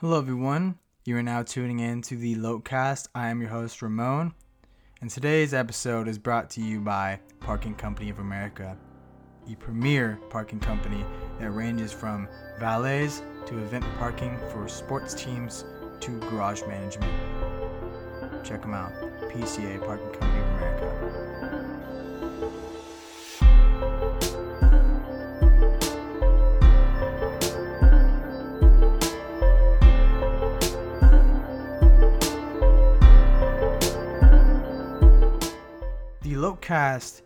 Hello, everyone. You are now tuning in to the Lotecast. I am your host, Ramon, and today's episode is brought to you by Parking Company of America, a premier parking company that ranges from valets to event parking for sports teams to garage management. Check them out, PCA Parking Company The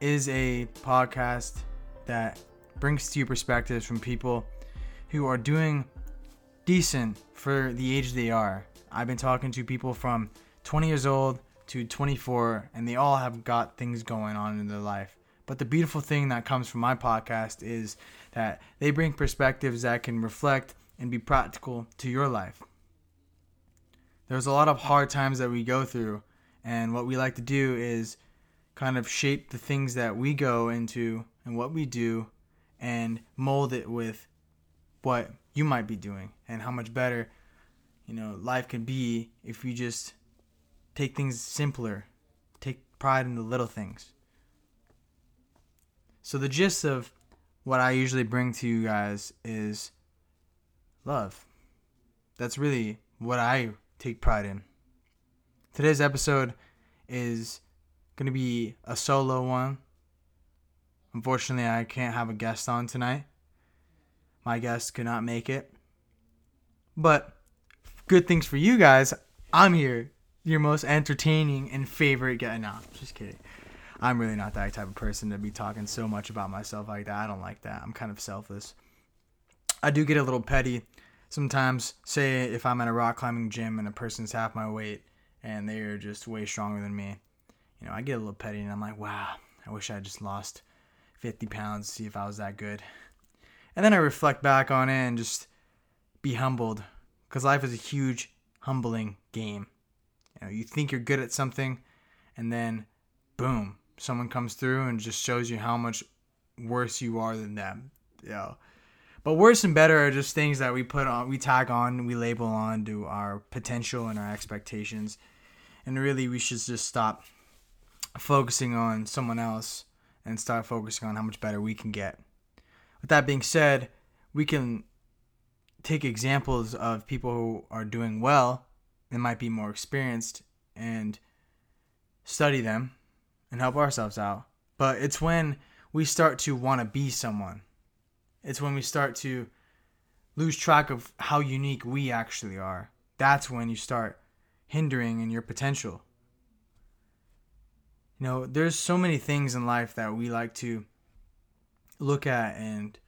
is a podcast that brings to you perspectives from people who are doing decent for the age they are. I've been talking to people from 20 years old to 24, and they all have got things going on in their life. But the beautiful thing that comes from my podcast is that they bring perspectives that can reflect and be practical to your life. There's a lot of hard times that we go through, and what we like to do is kind of shape the things that we go into and what we do and mold it with what you might be doing and how much better you know life can be if you just take things simpler take pride in the little things. So the gist of what i usually bring to you guys is love. That's really what i take pride in. Today's episode is to be a solo one. Unfortunately, I can't have a guest on tonight. My guest could not make it. But good things for you guys. I'm here, your most entertaining and favorite guy. No, just kidding. I'm really not that type of person to be talking so much about myself like that. I don't like that. I'm kind of selfless. I do get a little petty sometimes. Say if I'm at a rock climbing gym and a person's half my weight and they're just way stronger than me you know, I get a little petty and I'm like, wow, I wish I just lost 50 pounds, see if I was that good. And then I reflect back on it and just be humbled because life is a huge, humbling game. You know, you think you're good at something and then boom, someone comes through and just shows you how much worse you are than them. You know. But worse and better are just things that we put on, we tag on, we label on to our potential and our expectations. And really, we should just stop focusing on someone else and start focusing on how much better we can get. With that being said, we can take examples of people who are doing well and might be more experienced and study them and help ourselves out. But it's when we start to want to be someone. It's when we start to lose track of how unique we actually are. That's when you start hindering in your potential. You know, there's so many things in life that we like to look at and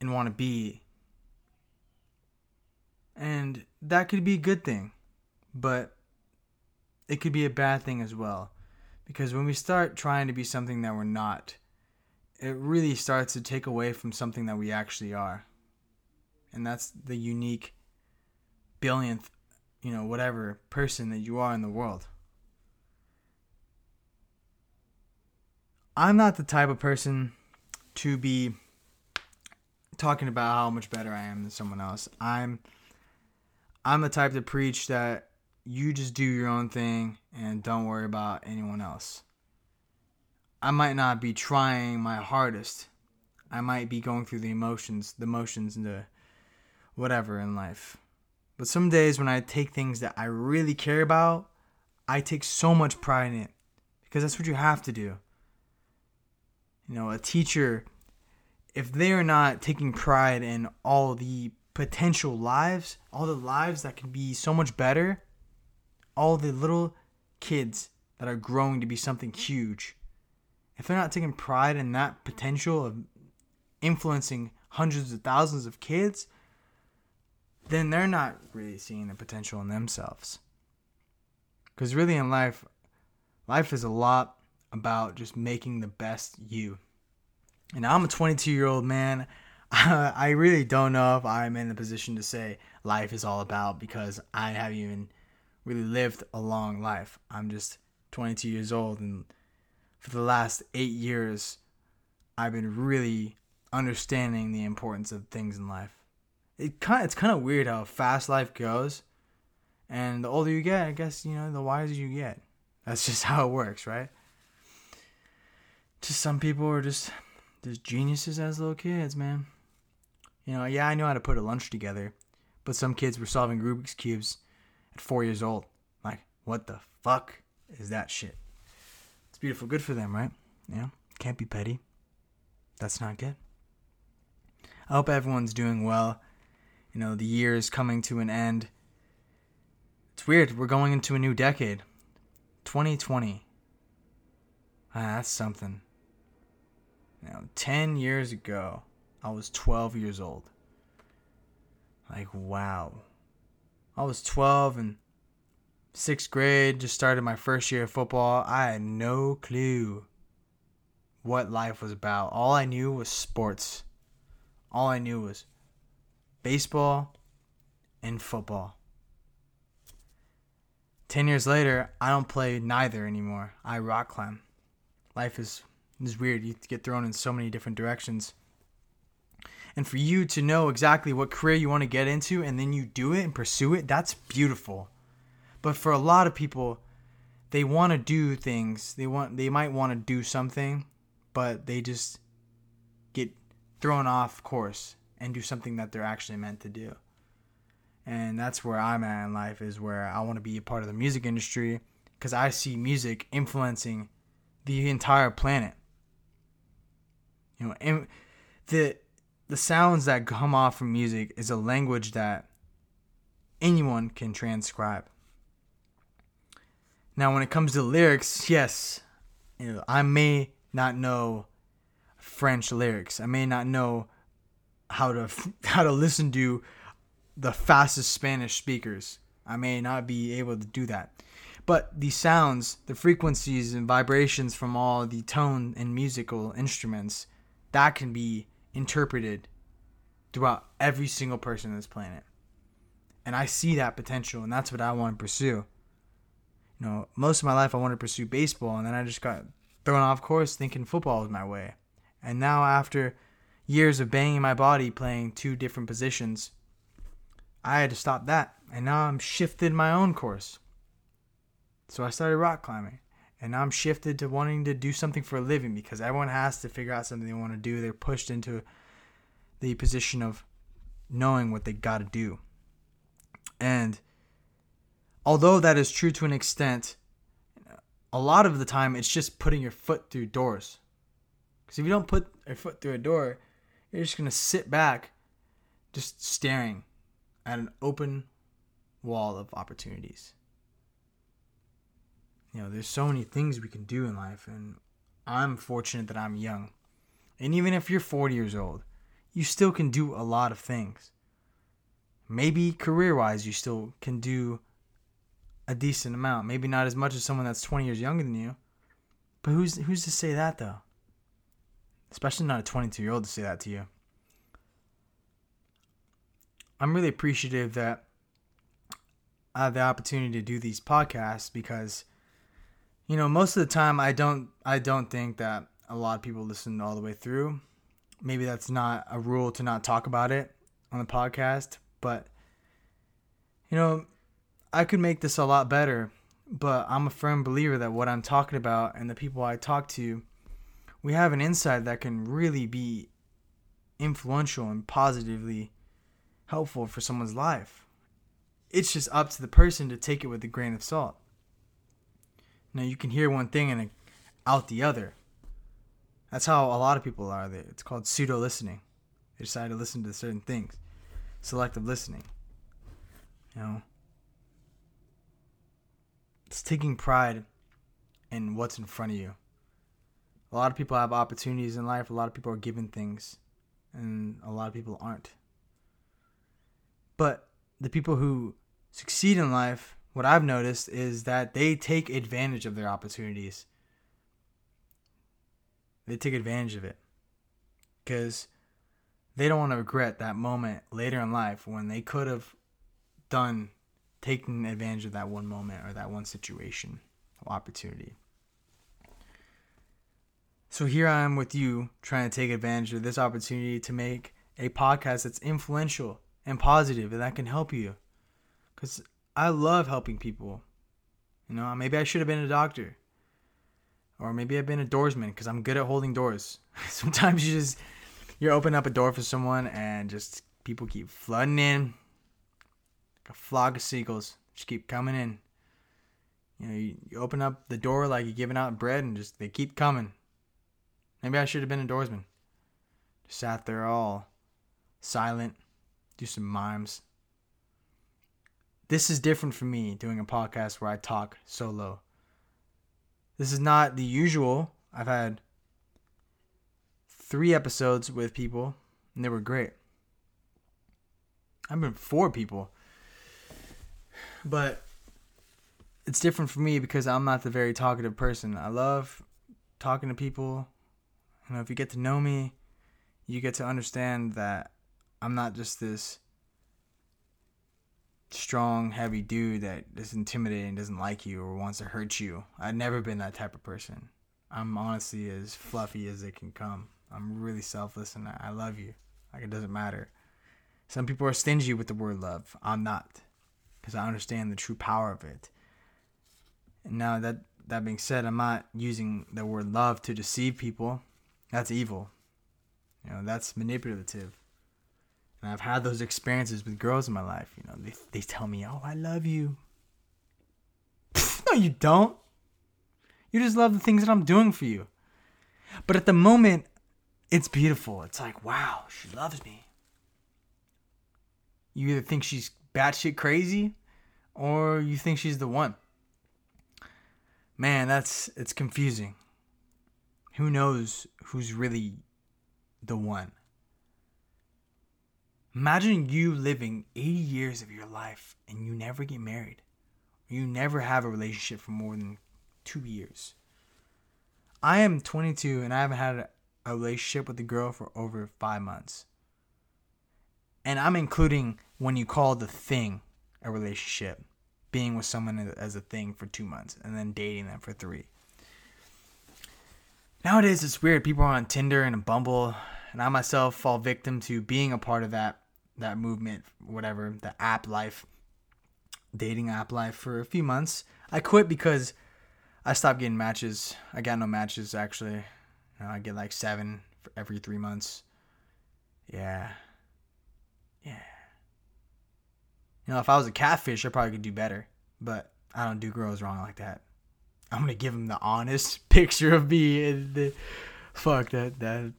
and want to be. And that could be a good thing, but it could be a bad thing as well. Because when we start trying to be something that we're not, it really starts to take away from something that we actually are. And that's the unique billionth, you know, whatever person that you are in the world. I'm not the type of person to be talking about how much better I am than someone else. I'm I'm the type to preach that you just do your own thing and don't worry about anyone else. I might not be trying my hardest. I might be going through the emotions, the motions and the whatever in life. But some days when I take things that I really care about, I take so much pride in it because that's what you have to do you know, a teacher, if they are not taking pride in all the potential lives, all the lives that can be so much better, all the little kids that are growing to be something huge, if they're not taking pride in that potential of influencing hundreds of thousands of kids, then they're not really seeing the potential in themselves. Because really in life, life is a lot about just making the best you. And I'm a 22 year old man. I really don't know if I'm in the position to say life is all about because I haven't even really lived a long life. I'm just 22 years old, and for the last eight years, I've been really understanding the importance of things in life. it kind it's kind of weird how fast life goes, and the older you get, I guess you know the wiser you get. That's just how it works, right? Just some people are just just geniuses as little kids, man. You know, yeah, I know how to put a lunch together, but some kids were solving Rubik's cubes at four years old. Like, what the fuck is that shit? It's beautiful, good for them, right? Yeah, can't be petty. That's not good. I hope everyone's doing well. You know, the year is coming to an end. It's weird. We're going into a new decade. 2020. Ah, that's something. Now, 10 years ago, I was 12 years old. Like, wow. I was 12 and sixth grade, just started my first year of football. I had no clue what life was about. All I knew was sports. All I knew was baseball and football. 10 years later, I don't play neither anymore. I rock climb. Life is, is weird. You get thrown in so many different directions. And for you to know exactly what career you want to get into and then you do it and pursue it, that's beautiful. But for a lot of people, they want to do things. They want they might want to do something, but they just get thrown off course and do something that they're actually meant to do. And that's where I'm at in life is where I want to be a part of the music industry because I see music influencing the entire planet. You know, and the the sounds that come off from music is a language that anyone can transcribe. Now, when it comes to lyrics, yes, you know, I may not know French lyrics. I may not know how to how to listen to the fastest Spanish speakers. I may not be able to do that. But the sounds, the frequencies and vibrations from all the tone and musical instruments, that can be interpreted throughout every single person on this planet. And I see that potential, and that's what I want to pursue. You know, most of my life I wanted to pursue baseball, and then I just got thrown off course thinking football was my way. And now, after years of banging my body playing two different positions, I had to stop that. And now I'm shifted my own course. So I started rock climbing. And I'm shifted to wanting to do something for a living because everyone has to figure out something they want to do. They're pushed into the position of knowing what they got to do. And although that is true to an extent, a lot of the time it's just putting your foot through doors. Because if you don't put your foot through a door, you're just going to sit back, just staring at an open wall of opportunities you know, there's so many things we can do in life, and I'm fortunate that I'm young. And even if you're 40 years old, you still can do a lot of things. Maybe career wise, you still can do a decent amount. Maybe not as much as someone that's 20 years younger than you. But who's who's to say that though? Especially not a 22 year old to say that to you. I'm really appreciative that I have the opportunity to do these podcasts because you know, most of the time I don't I don't think that a lot of people listen all the way through. Maybe that's not a rule to not talk about it on the podcast, but you know, I could make this a lot better, but I'm a firm believer that what I'm talking about and the people I talk to, we have an insight that can really be influential and positively helpful for someone's life. It's just up to the person to take it with a grain of salt. Now you can hear one thing and out the other. That's how a lot of people are. It's called pseudo listening. They decide to listen to certain things. Selective listening. You know, it's taking pride in what's in front of you. A lot of people have opportunities in life. A lot of people are given things, and a lot of people aren't. But the people who succeed in life what I've noticed is that they take advantage of their opportunities. They take advantage of it because they don't want to regret that moment later in life when they could have done taking advantage of that one moment or that one situation or opportunity. So here I am with you trying to take advantage of this opportunity to make a podcast that's influential and positive and that can help you. Cuz I love helping people. You know, maybe I should have been a doctor. Or maybe I've been a doorsman cuz I'm good at holding doors. Sometimes you just you open up a door for someone and just people keep flooding in. Like a flock of seagulls just keep coming in. You know, you, you open up the door like you're giving out bread and just they keep coming. Maybe I should have been a doorsman. Just sat there all silent, do some mimes. This is different for me doing a podcast where I talk solo. This is not the usual. I've had three episodes with people, and they were great. I've been four people. But it's different for me because I'm not the very talkative person. I love talking to people. You know, if you get to know me, you get to understand that I'm not just this strong, heavy dude that is intimidating, doesn't like you, or wants to hurt you. I've never been that type of person. I'm honestly as fluffy as it can come. I'm really selfless and I love you. Like it doesn't matter. Some people are stingy with the word love. I'm not because I understand the true power of it. And now that that being said, I'm not using the word love to deceive people. That's evil. You know, that's manipulative. And I've had those experiences with girls in my life. You know, they they tell me, "Oh, I love you." no, you don't. You just love the things that I'm doing for you. But at the moment, it's beautiful. It's like, wow, she loves me. You either think she's batshit crazy, or you think she's the one. Man, that's it's confusing. Who knows who's really the one? Imagine you living 80 years of your life and you never get married. You never have a relationship for more than two years. I am 22 and I haven't had a relationship with a girl for over five months. And I'm including when you call the thing a relationship, being with someone as a thing for two months and then dating them for three. Nowadays, it's weird. People are on Tinder and Bumble, and I myself fall victim to being a part of that that movement, whatever the app life, dating app life for a few months. I quit because I stopped getting matches. I got no matches actually. You know, I get like seven for every three months. Yeah, yeah. You know, if I was a catfish, I probably could do better. But I don't do girls wrong like that. I'm gonna give them the honest picture of me, and the, fuck that that.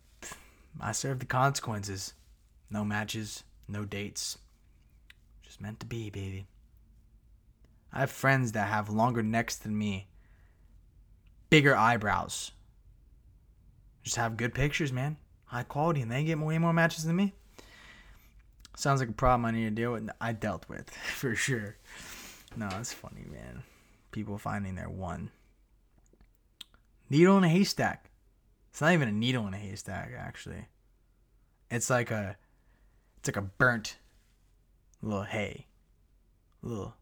I serve the consequences. No matches, no dates. Just meant to be, baby. I have friends that have longer necks than me, bigger eyebrows. Just have good pictures, man. High quality, and they get way more matches than me. Sounds like a problem I need to deal with. I dealt with for sure. No, it's funny, man. People finding their one needle in a haystack. It's not even a needle in a haystack, actually. It's like a, it's like a burnt little hay, little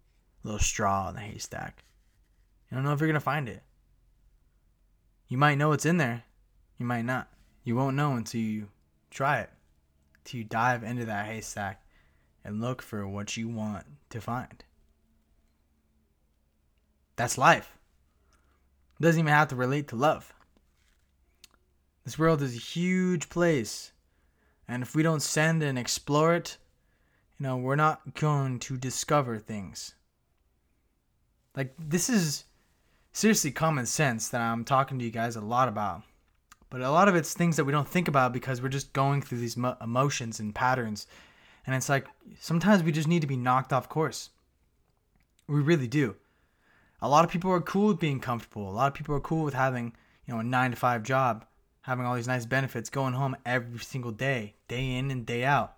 little straw in the haystack. You don't know if you're gonna find it. You might know it's in there. You might not. You won't know until you try it to you dive into that haystack and look for what you want to find. That's life. It doesn't even have to relate to love. This world is a huge place. And if we don't send and explore it, you know, we're not going to discover things. Like, this is seriously common sense that I'm talking to you guys a lot about. But a lot of it's things that we don't think about because we're just going through these mo- emotions and patterns. And it's like sometimes we just need to be knocked off course. We really do. A lot of people are cool with being comfortable. A lot of people are cool with having, you know, a 9 to 5 job, having all these nice benefits, going home every single day, day in and day out.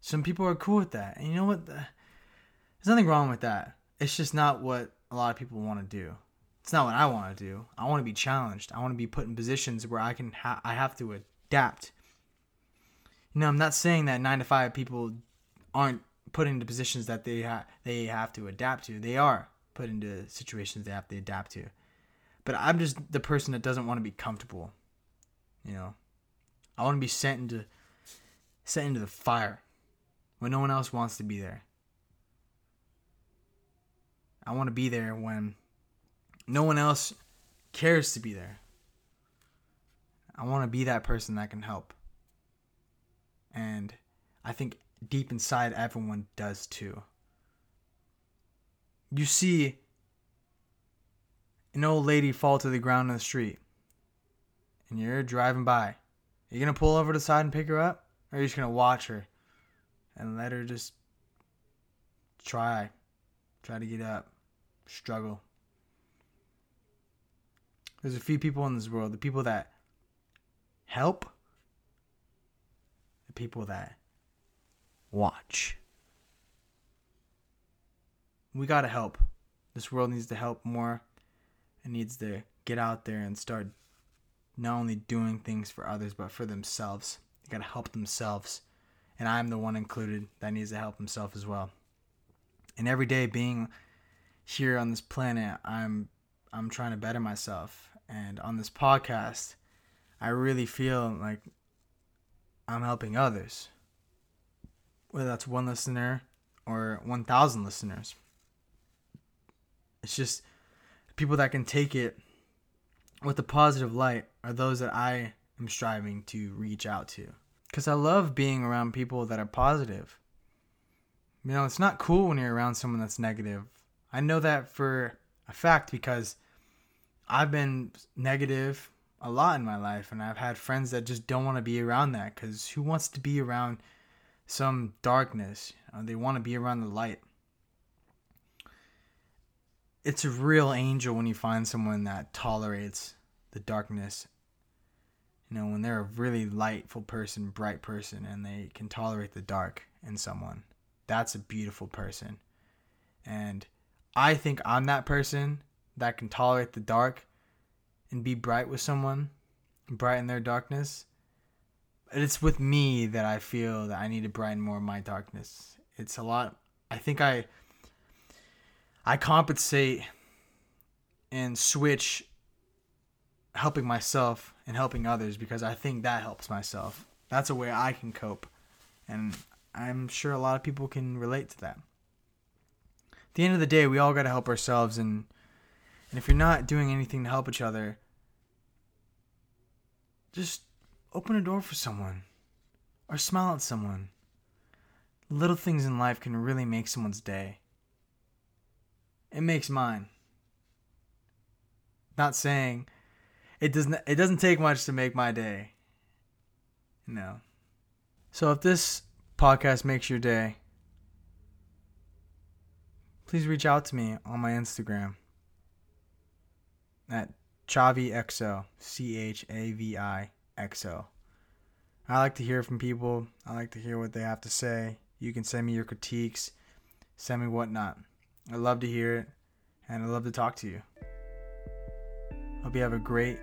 Some people are cool with that. And you know what? There's nothing wrong with that. It's just not what a lot of people want to do. It's not what I want to do. I want to be challenged. I want to be put in positions where I can ha- I have to adapt. You know, I'm not saying that 9 to 5 people aren't put into positions that they ha- they have to adapt to. They are put into situations they have to adapt to. But I'm just the person that doesn't want to be comfortable. You know, I want to be sent into sent into the fire when no one else wants to be there. I want to be there when no one else cares to be there. I want to be that person that can help. And I think deep inside everyone does too. You see an old lady fall to the ground in the street and you're driving by. Are you going to pull over to the side and pick her up? Or are you just going to watch her and let her just try, try to get up, struggle? There's a few people in this world, the people that help, the people that watch. We got to help. This world needs to help more. It needs to get out there and start not only doing things for others, but for themselves. They got to help themselves. And I'm the one included that needs to help himself as well. And every day being here on this planet, I'm I'm trying to better myself. And on this podcast, I really feel like I'm helping others. Whether that's one listener or 1,000 listeners. It's just people that can take it with a positive light are those that I am striving to reach out to. Because I love being around people that are positive. You know, it's not cool when you're around someone that's negative. I know that for a fact because I've been negative a lot in my life, and I've had friends that just don't want to be around that because who wants to be around some darkness? They want to be around the light. It's a real angel when you find someone that tolerates the darkness. You know, when they're a really lightful person, bright person, and they can tolerate the dark in someone. That's a beautiful person. And I think I'm that person that can tolerate the dark and be bright with someone, brighten their darkness. It's with me that I feel that I need to brighten more of my darkness. It's a lot. I think I I compensate and switch helping myself and helping others because I think that helps myself. That's a way I can cope. And I'm sure a lot of people can relate to that. At the end of the day, we all got to help ourselves and and if you're not doing anything to help each other, just open a door for someone or smile at someone. Little things in life can really make someone's day. It makes mine. Not saying it doesn't it doesn't take much to make my day. No. So if this podcast makes your day, please reach out to me on my Instagram at ChavixO, C H A V I X O. I like to hear from people. I like to hear what they have to say. You can send me your critiques, send me whatnot. I love to hear it, and I love to talk to you. Hope you have a great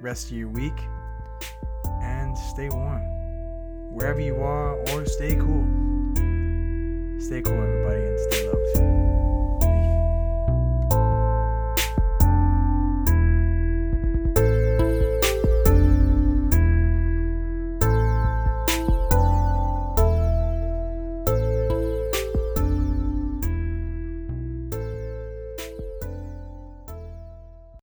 rest of your week, and stay warm. Wherever you are, or stay cool. Stay cool, everybody, and stay loved.